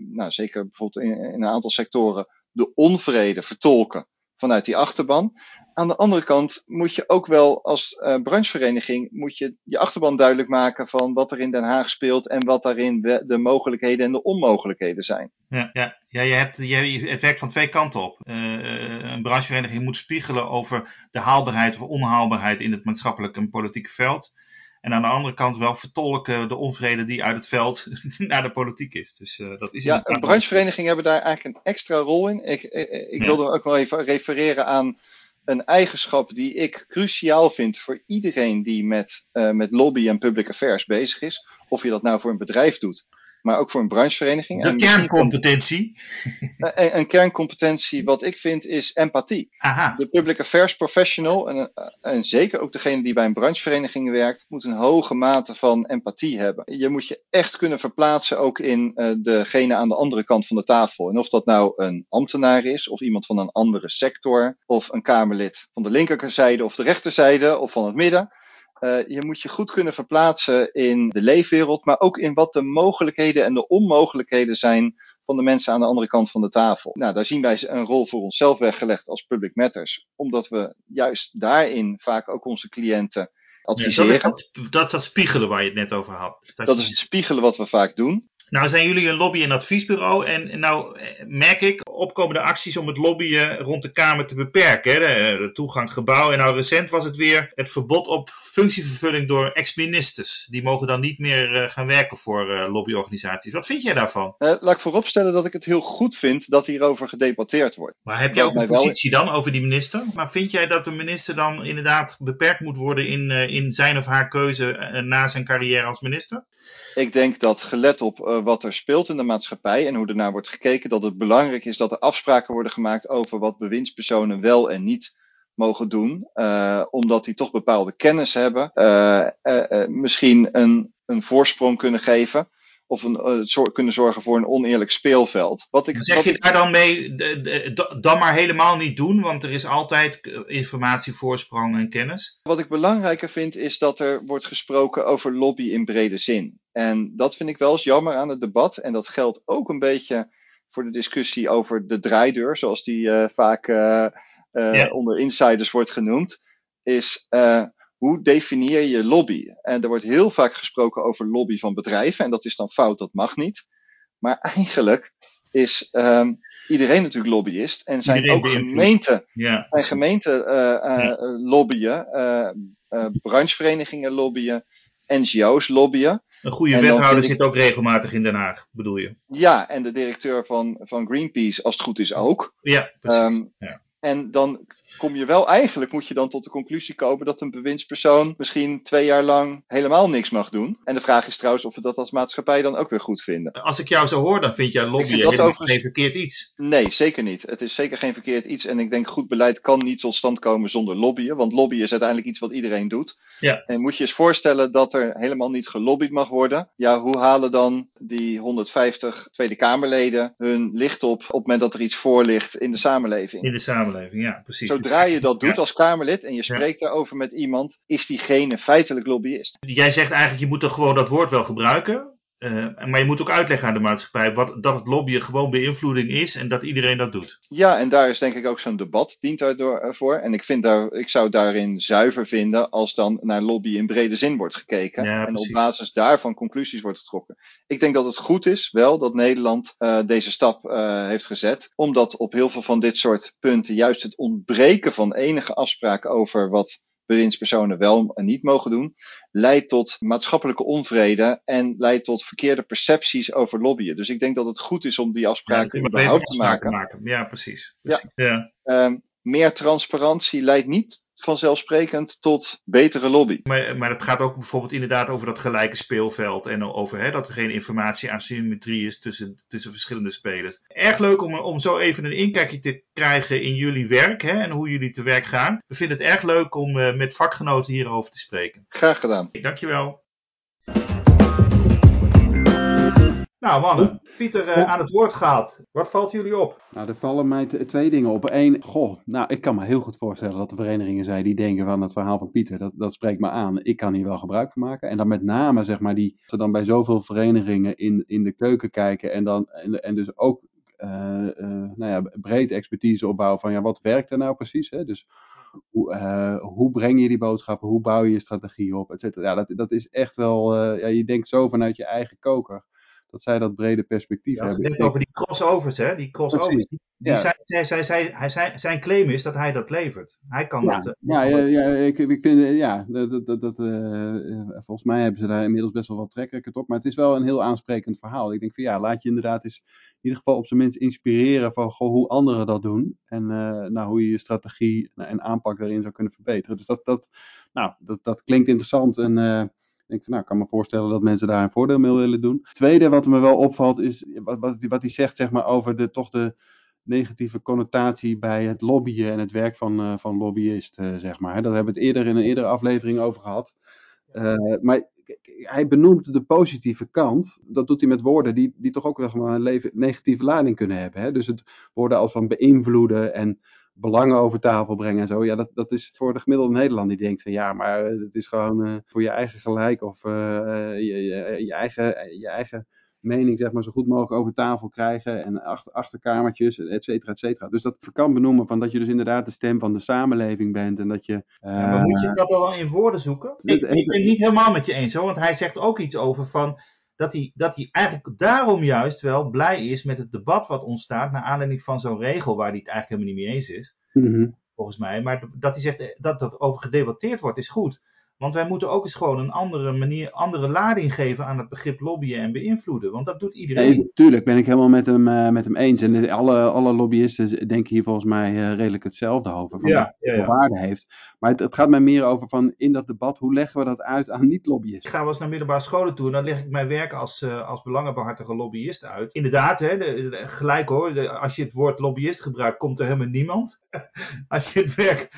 nou zeker bijvoorbeeld in, in een aantal sectoren, de onvrede vertolken vanuit die achterban. Aan de andere kant moet je ook wel als uh, branchevereniging moet je, je achterban duidelijk maken van wat er in Den Haag speelt en wat daarin de mogelijkheden en de onmogelijkheden zijn. Ja, ja. ja je hebt, je, het werkt van twee kanten op. Uh, een branchevereniging moet spiegelen over de haalbaarheid of onhaalbaarheid in het maatschappelijk en politieke veld. En aan de andere kant wel vertolken de onvrede die uit het veld naar de politiek is. Dus, uh, dat is ja, een branchevereniging hebben daar eigenlijk een extra rol in. Ik, ik, ik ja. wilde ook wel even refereren aan een eigenschap die ik cruciaal vind voor iedereen die met, uh, met lobby en public affairs bezig is. Of je dat nou voor een bedrijf doet, maar ook voor een branchevereniging. De en kerncompetentie. Een, een, kerncompetentie wat ik vind is empathie. Aha. De public affairs professional, en, en zeker ook degene die bij een branchevereniging werkt, moet een hoge mate van empathie hebben. Je moet je echt kunnen verplaatsen ook in uh, degene aan de andere kant van de tafel. En of dat nou een ambtenaar is, of iemand van een andere sector, of een Kamerlid van de linkerzijde of de rechterzijde, of van het midden. Uh, je moet je goed kunnen verplaatsen in de leefwereld, maar ook in wat de mogelijkheden en de onmogelijkheden zijn van de mensen aan de andere kant van de tafel. Nou, daar zien wij een rol voor onszelf weggelegd als Public Matters, omdat we juist daarin vaak ook onze cliënten adviseren. Ja, dat, is dat, dat is dat spiegelen waar je het net over had. Dus dat, dat is het spiegelen wat we vaak doen. Nou zijn jullie een lobby- en adviesbureau en nou merk ik opkomende acties om het lobbyen rond de Kamer te beperken. De, de toegang gebouw en nou recent was het weer het verbod op functievervulling door ex-ministers. Die mogen dan niet meer uh, gaan werken voor uh, lobbyorganisaties. Wat vind jij daarvan? Uh, laat ik vooropstellen dat ik het heel goed vind dat hierover gedebatteerd wordt. Maar heb jij ook een positie wel... dan over die minister? Maar vind jij dat de minister dan inderdaad beperkt moet worden in, in zijn of haar keuze na zijn carrière als minister? Ik denk dat gelet op uh, wat er speelt in de maatschappij en hoe ernaar wordt gekeken, dat het belangrijk is dat er afspraken worden gemaakt over wat bewindspersonen wel en niet mogen doen, uh, omdat die toch bepaalde kennis hebben, uh, misschien een, een voorsprong kunnen geven of een, uh, kunnen zorgen voor een oneerlijk speelveld. Wat ik, zeg wat je daar dan mee, de, de, dan maar helemaal niet doen, want er is altijd informatie, voorsprong en kennis? Wat ik belangrijker vind is dat er wordt gesproken over lobby in brede zin. En dat vind ik wel eens jammer aan het debat. En dat geldt ook een beetje voor de discussie over de draaideur, zoals die uh, vaak uh, ja. onder insiders wordt genoemd. Is hoe definieer je lobby? En er wordt heel vaak gesproken over lobby van bedrijven. En dat is dan fout, dat mag niet. Maar eigenlijk is um, iedereen natuurlijk lobbyist. En zijn iedereen ook gemeenten, ja, zijn gemeenten uh, uh, ja. lobbyen, uh, brancheverenigingen lobbyen, NGO's lobbyen. Een goede wethouder ik... zit ook regelmatig in Den Haag, bedoel je? Ja, en de directeur van, van Greenpeace, als het goed is, ook. Ja, precies. Um, ja. En dan kom je wel, eigenlijk moet je dan tot de conclusie komen dat een bewindspersoon misschien twee jaar lang helemaal niks mag doen. En de vraag is trouwens of we dat als maatschappij dan ook weer goed vinden. Als ik jou zo hoor, dan vind jij lobby helemaal overigens... geen verkeerd iets. Nee, zeker niet. Het is zeker geen verkeerd iets. En ik denk goed beleid kan niet tot stand komen zonder lobbyen. Want lobbyen is uiteindelijk iets wat iedereen doet. Ja. En moet je eens voorstellen dat er helemaal niet gelobbyd mag worden. Ja, hoe halen dan die 150 Tweede Kamerleden hun licht op op het moment dat er iets voor ligt in de samenleving? In de samenleving, ja, precies. Zodra je dat doet ja. als Kamerlid en je spreekt ja. daarover met iemand, is diegene feitelijk lobbyist. Jij zegt eigenlijk, je moet toch gewoon dat woord wel gebruiken? Uh, maar je moet ook uitleggen aan de maatschappij wat, dat het lobbyen gewoon beïnvloeding is en dat iedereen dat doet. Ja, en daar is denk ik ook zo'n debat dient daarvoor. En ik, vind daar, ik zou daarin zuiver vinden als dan naar lobby in brede zin wordt gekeken. Ja, en op basis daarvan conclusies wordt getrokken. Ik denk dat het goed is wel dat Nederland uh, deze stap uh, heeft gezet. Omdat op heel veel van dit soort punten juist het ontbreken van enige afspraken over wat bewindspersonen wel en niet mogen doen, leidt tot maatschappelijke onvrede en leidt tot verkeerde percepties over lobbyen. Dus ik denk dat het goed is om die afspraken ja, überhaupt te maken. maken. Ja, precies. precies. Ja. ja. Um, meer transparantie leidt niet vanzelfsprekend tot betere lobby. Maar, maar het gaat ook bijvoorbeeld inderdaad over dat gelijke speelveld en over hè, dat er geen informatie asymmetrie is tussen, tussen verschillende spelers. Erg leuk om, om zo even een inkijkje te krijgen in jullie werk hè, en hoe jullie te werk gaan. We vinden het erg leuk om uh, met vakgenoten hierover te spreken. Graag gedaan. Dankjewel. Nou mannen, Pieter uh, aan het woord gaat. Wat valt jullie op? Nou, er vallen mij twee dingen op. Eén, goh, nou ik kan me heel goed voorstellen dat de verenigingen zijn die denken van het verhaal van Pieter, dat, dat spreekt me aan. Ik kan hier wel gebruik van maken. En dan met name, zeg maar, die, ze dan bij zoveel verenigingen in, in de keuken kijken en, dan, en, en dus ook uh, uh, nou ja, breed expertise opbouwen van ja, wat werkt er nou precies? Hè? Dus hoe, uh, hoe breng je die boodschappen? Hoe bouw je je strategie op? Et cetera. Ja, dat, dat is echt wel, ja, je denkt zo vanuit je eigen koker dat zij dat brede perspectief ja, hebben. Het over die crossovers, hè? Die crossovers. Die, die zijn, zij, zij, hij, zijn claim is dat hij dat levert. Hij kan ja, dat. Uh, ja, ja, ja, ik, ik vind, eh, ja, dat, dat, dat uh, volgens mij hebben ze daar inmiddels best wel wat trekrecord op. Maar het is wel een heel aansprekend verhaal. Ik denk van ja, laat je inderdaad eens in ieder geval op zijn minst inspireren van goh, hoe anderen dat doen. En uh, nou, hoe je je strategie en aanpak daarin zou kunnen verbeteren. Dus dat, dat, nou, dat, dat klinkt interessant en denk nou, ik kan me voorstellen dat mensen daar een voordeel mee willen doen. Het tweede wat me wel opvalt is wat, wat, wat hij zegt zeg maar, over de, toch de negatieve connotatie bij het lobbyen en het werk van, uh, van lobbyisten, zeg maar. Daar hebben we het eerder in een eerdere aflevering over gehad. Uh, maar hij benoemt de positieve kant. Dat doet hij met woorden die, die toch ook wel een leven, negatieve lading kunnen hebben. Hè? Dus het woorden als van beïnvloeden en belangen over tafel brengen en zo. Ja, dat, dat is voor de gemiddelde Nederland die denkt van ja, maar het is gewoon uh, voor je eigen gelijk of uh, je, je, je, eigen, je eigen mening zeg maar zo goed mogelijk over tafel krijgen en achter, achterkamertjes, et cetera, et cetera. Dus dat kan benoemen van dat je dus inderdaad de stem van de samenleving bent en dat je... Uh, ja, maar moet je dat wel in woorden zoeken? Ik, ik ben niet helemaal met je eens hoor, want hij zegt ook iets over van dat hij, dat hij eigenlijk daarom juist wel blij is met het debat wat ontstaat naar aanleiding van zo'n regel waar hij het eigenlijk helemaal niet mee eens is. Mm Volgens mij. Maar dat hij zegt eh, dat dat over gedebatteerd wordt is goed. Want wij moeten ook eens gewoon een andere manier, andere lading geven aan het begrip lobbyen en beïnvloeden. Want dat doet iedereen. Nee, tuurlijk ben ik helemaal met hem, uh, met hem eens. En alle, alle lobbyisten denken hier volgens mij uh, redelijk hetzelfde over. Van ja, ja, ja. waarde heeft. Maar het, het, gaat mij meer over van in dat debat, hoe leggen we dat uit aan niet-lobbyisten? Ik ga wel eens naar middelbare scholen toe en dan leg ik mijn werk als, uh, als belangenbehartige lobbyist uit. Inderdaad, hè, de, de, gelijk hoor, de, als je het woord lobbyist gebruikt, komt er helemaal niemand. als je het werk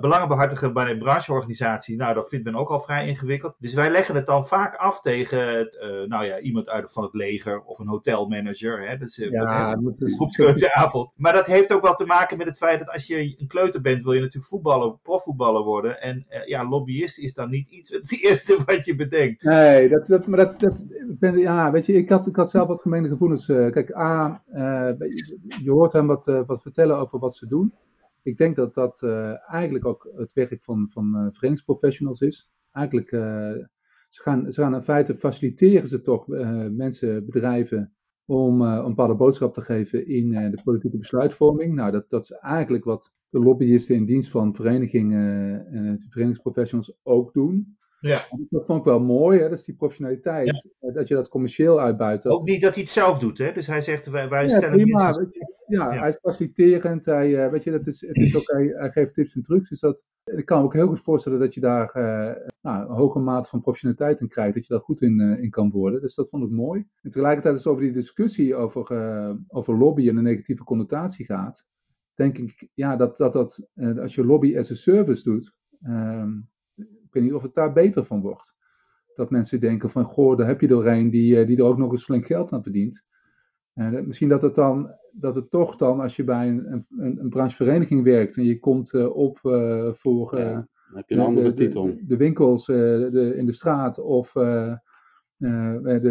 belangenbehartigen bij een brancheorganisatie, nou dat vindt men ook al vrij ingewikkeld. Dus wij leggen het dan vaak af tegen het, uh, nou ja, iemand uit van het leger of een hotelmanager. Hè, dus, uh, ja, dat is avond. Maar dat heeft ook wel te maken met het feit dat als je een kleuter bent, wil je natuurlijk voetballen, worden. En uh, ja, lobbyist is dan niet iets het eerste wat je bedenkt. Nee, dat, dat, maar dat, dat ben, ja, weet je, ik had, ik had zelf wat gemene gevoelens. kijk, A, je hoort hem wat, wat vertellen over wat ze doen. Ik denk dat dat eigenlijk ook het werk van, van verenigingsprofessionals is eigenlijk, ze, gaan, ze gaan in feite faciliteren ze toch mensen, bedrijven, om uh, een bepaalde boodschap te geven in de politieke besluitvorming. Nou, dat, dat is eigenlijk wat de lobbyisten in dienst van verenigingen en verenigingsprofessionals ook doen. Ja. Dat vond ik wel mooi, hè? dat is die professionaliteit. Ja. Dat je dat commercieel uitbuit. Dat... Ook niet dat hij het zelf doet, hè? Dus hij zegt, wij, wij ja, stellen... Prima, je, ja, ja, hij is faciliterend. Hij, uh, weet je, dat is, het is ook, hij, hij, geeft tips en trucs. Dus dat, ik kan me ook heel goed voorstellen dat je daar uh, nou, een hoge mate van professionaliteit in krijgt. Dat je daar goed in, uh, in kan worden. Dus dat vond ik mooi. En tegelijkertijd is over die discussie over, over lobby en een negatieve connotatie gaat. Denk ik, ja, dat, dat, dat als je lobby as a service doet... Ehm, ik weet niet of het daar beter van wordt. Dat mensen denken van, goh, daar heb je er een die, eh, die er ook nog eens flink geld aan verdient. Uh, misschien dat het dan, dat het toch dan, als je bij een, een, een branchevereniging werkt en je komt uh, op uh, voor ja, heb je een andere de, titel. De, de winkels de, in de straat of de,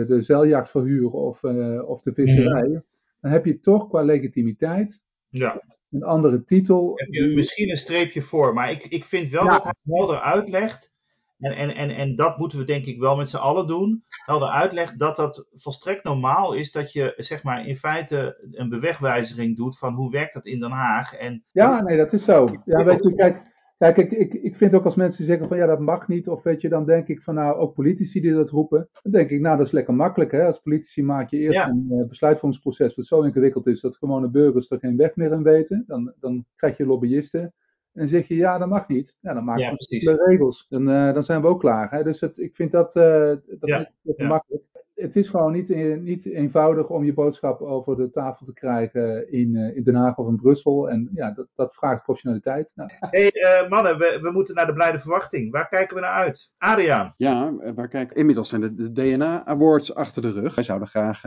de zeiljacht verhuren of, of de visserij, dan heb je toch qua legitimiteit ja. Een andere titel. Heb je misschien een streepje voor, maar ik, ik vind wel dat hij helder uitlegt en, en, en, en dat moeten we denk ik wel met z'n allen doen. Helder uitlegt dat dat volstrekt normaal is dat je zeg maar in feite een bewegwijziging doet van hoe werkt dat in Den Haag. En ja, nee, dat is zo. Ja, weet je, kijk, kijk ik, ik, ik vind ook als mensen zeggen van ja, dat mag niet. Of weet je, dan denk ik van nou, ook politici die dat roepen. Dan denk ik, nou, dat is lekker makkelijk. Hè? Als politici maak je eerst een uh, besluitvormingsproces wat zo ingewikkeld is dat gewone burgers er geen weg meer in weten. Dan, dan krijg je lobbyisten. En zeg je ja, dat mag niet. Ja, dan maken we de regels. Dan, uh, dan zijn we ook klaar. Hè? Dus het, ik vind dat, uh, dat, ja, dat ja. makkelijk. Het is gewoon niet, niet eenvoudig om je boodschap over de tafel te krijgen in, uh, in Den Haag of in Brussel. En ja, dat, dat vraagt professionaliteit. Nou. hey, mannen, we, we moeten naar de blijde verwachting. Waar kijken we naar uit? Adriaan? Ja, waar kijken Inmiddels zijn de, de DNA Awards achter de rug. Wij zouden graag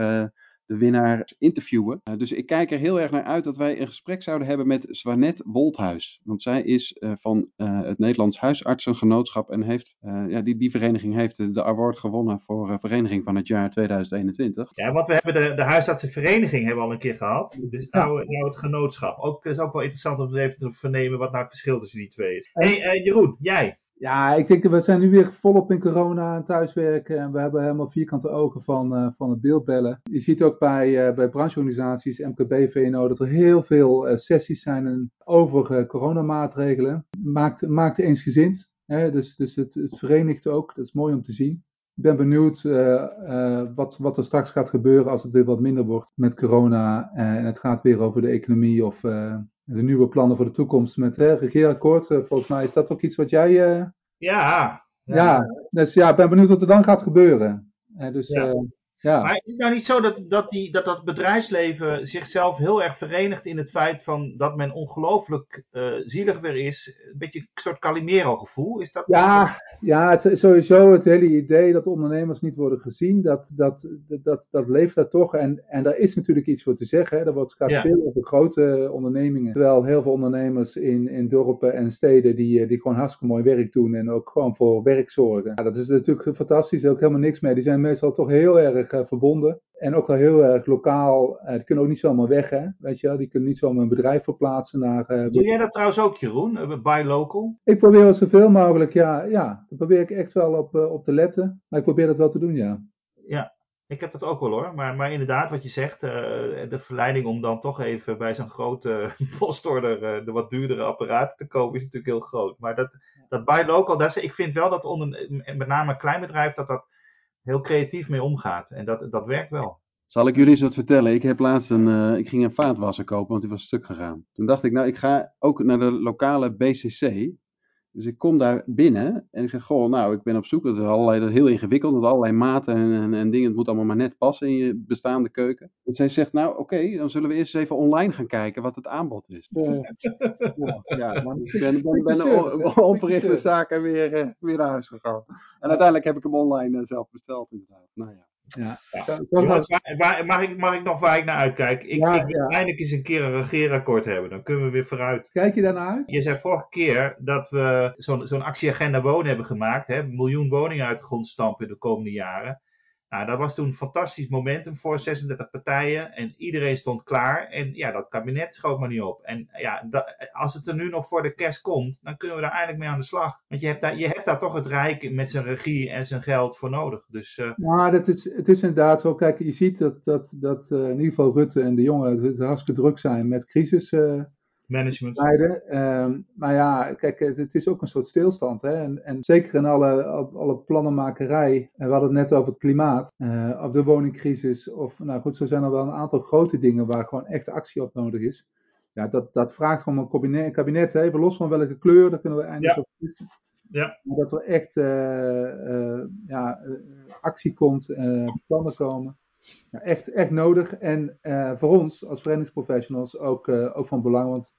de winnaar interviewen. Uh, dus ik kijk er heel erg naar uit dat wij een gesprek zouden hebben met Zwanet Wolthuis. Want zij is uh, van uh, het Nederlands Huisartsengenootschap en heeft, ja, die, die vereniging heeft de, award gewonnen voor Vereniging van het jaar 2021. Ja, want we hebben de, de Huisartsenvereniging hebben we al een keer gehad. Dus nou, nou het genootschap. Ook, is ook wel interessant om even te vernemen wat nou het verschil tussen die twee is. Hé, hey, Jeroen, jij? Ja, ik denk, we zijn nu weer volop in corona en thuiswerken. En we hebben helemaal vierkante ogen van, uh, van het beeldbellen. Je ziet ook bij, uh, bij brancheorganisaties, MKB, VNO, dat er heel veel uh, sessies zijn over coronamaatregelen. Maakt, maakt eensgezind. Hè? Dus, dus het, het verenigt ook. Dat is mooi om te zien. Ik ben benieuwd wat, wat er straks gaat gebeuren als het weer wat minder wordt met corona. en het gaat weer over de economie of de nieuwe plannen voor de toekomst met hè, regeerakkoord. Uh, volgens mij is dat ook iets wat jij. Uh... Ja, ja. Ja, dus ja, ik ben benieuwd wat er dan gaat gebeuren. Uh, dus, ja. Ja. Maar is het nou niet zo dat dat, die, dat dat bedrijfsleven zichzelf heel erg verenigt in het feit van dat men ongelooflijk uh, zielig weer is? Een beetje een soort Calimero-gevoel? Is dat ja, ja het, sowieso het hele idee dat ondernemers niet worden gezien, dat, dat, dat, dat leeft daar toch. En, en daar is natuurlijk iets voor te zeggen. Hè. Er wordt, ja. veel over grote ondernemingen. Terwijl heel veel ondernemers in, in dorpen en steden die, die gewoon hartstikke mooi werk doen en ook gewoon voor werk zorgen. Ja, dat is natuurlijk fantastisch, ook helemaal niks mee. Die zijn meestal toch heel erg verbonden. En ook wel heel erg lokaal. Uh, die kunnen ook niet zomaar weg, hè? Weet je wel? Die kunnen niet zomaar een bedrijf verplaatsen naar. Uh, Doe jij dat trouwens ook, Jeroen? Buy local? Ik probeer het zoveel mogelijk, ja. ja. Daar probeer ik echt wel op, op te letten. Maar ik probeer dat wel te doen, ja. Ja, ik heb dat ook wel hoor. Maar, maar inderdaad, wat je zegt, de verleiding om dan toch even bij zo'n grote postorder de wat duurdere apparaten te kopen, is natuurlijk heel groot. Maar dat, dat buy local, dat is, ik vind wel dat onder, met name een klein bedrijf, dat dat heel creatief mee omgaat. En dat, dat werkt wel. Zal ik jullie eens wat vertellen? Ik heb laatst een, uh, ik ging een vaatwasser kopen, want die was stuk gegaan. Toen dacht ik, nou, ik ga ook naar de lokale BCC. Dus ik kom daar binnen en ik zeg, goh, nou, ik ben op zoek. Het is allerlei, heel ingewikkeld, met allerlei maten en, en, en, dingen. Het moet allemaal maar net passen in je bestaande keuken. En zij zegt, nou, oké, okay, dan zullen we eerst eens even online gaan kijken wat het aanbod is. Uh, ja, maar ik ben, ben, ben onverrichte zaken weer, uh, weer naar huis gegaan. En uiteindelijk heb ik hem online uh, zelf besteld, inderdaad. Nou ja. Ja. ja. Jongens, waar, waar, mag, ik, mag ik nog waar ik naar uitkijk? Ik, ja, ik wil ja. eindelijk eens een keer een regeerakkoord hebben. Dan kunnen we weer vooruit. Kijk je daarnaar uit? Je zei vorige keer dat we zo'n zo'n actieagenda wonen hebben gemaakt. Hè? Een miljoen woningen uit de grond stampen in de komende jaren. Nou, dat was toen een fantastisch momentum voor 36 partijen en iedereen stond klaar. En ja, dat kabinet schoot maar niet op. En ja, dat, als het er nu nog voor de kerst komt, dan kunnen we daar eigenlijk mee aan de slag. Want je hebt daar, je hebt daar toch het Rijk met zijn regie en zijn geld voor nodig. Dus. Ja, dat is, het is inderdaad zo. Kijk, je ziet dat, dat, dat uh, in ieder geval Rutte en de jongen het hartstikke druk zijn met crisis. Uh, management. Um, maar ja, kijk, het, het, is ook een soort stilstand. Hè? En, en zeker in alle, alle plannenmakerij, en we hadden het net over het klimaat, uh, of de woningcrisis, of nou goed, zo zijn er wel een aantal grote dingen waar gewoon echt actie op nodig is. Ja, dat, dat vraagt gewoon een kabinet, kabinet even los van welke kleur, daar kunnen we eindelijk ja. op. Ja. Dat er echt uh, uh, ja, actie komt, plannen komen. Ja, echt, echt nodig. En voor ons als verenigingsprofessionals ook, ook van belang, want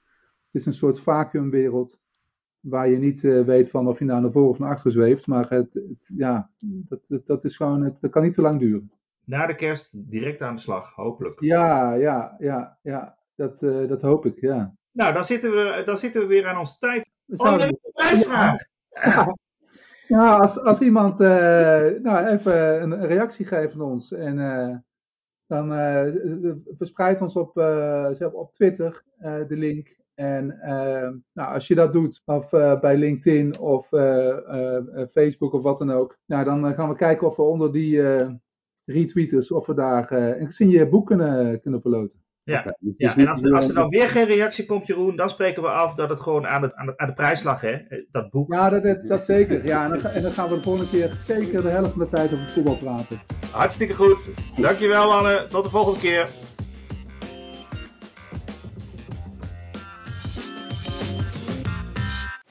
is een soort vacuümwereld waar je niet uh, weet van of je nou naar voren of naar achter zweeft. Maar het, het, ja, dat, dat, dat, is gewoon, het, dat kan niet te lang duren. Na de kerst direct aan de slag, hopelijk. Ja, ja, ja, ja. Dat, uh, dat hoop ik, ja. Nou, dan zitten we, dan zitten we weer aan onze tijd. Oh, een prijsvraag. Ja. Ja, als, als iemand uh, nou, even een reactie geeft van ons en dan uh, verspreid ons op, op Twitter de link. En nou, als je dat doet, of bij LinkedIn of Facebook of wat dan ook, nou, dan gaan we kijken of we onder die retweeters, of we daar een je boek kunnen, kunnen verloten. Ja, ja en als, als er dan weer geen reactie komt, Jeroen, dan spreken we af dat het gewoon aan, het, aan, de, aan de prijs lag, hè? Dat boek. Ja, dat, dat, zeker. Ja, en dan, en dan, gaan we de volgende keer zeker de helft van de tijd over voetbal praten. Hartstikke goed. Dankjewel, Anne. Tot de volgende keer.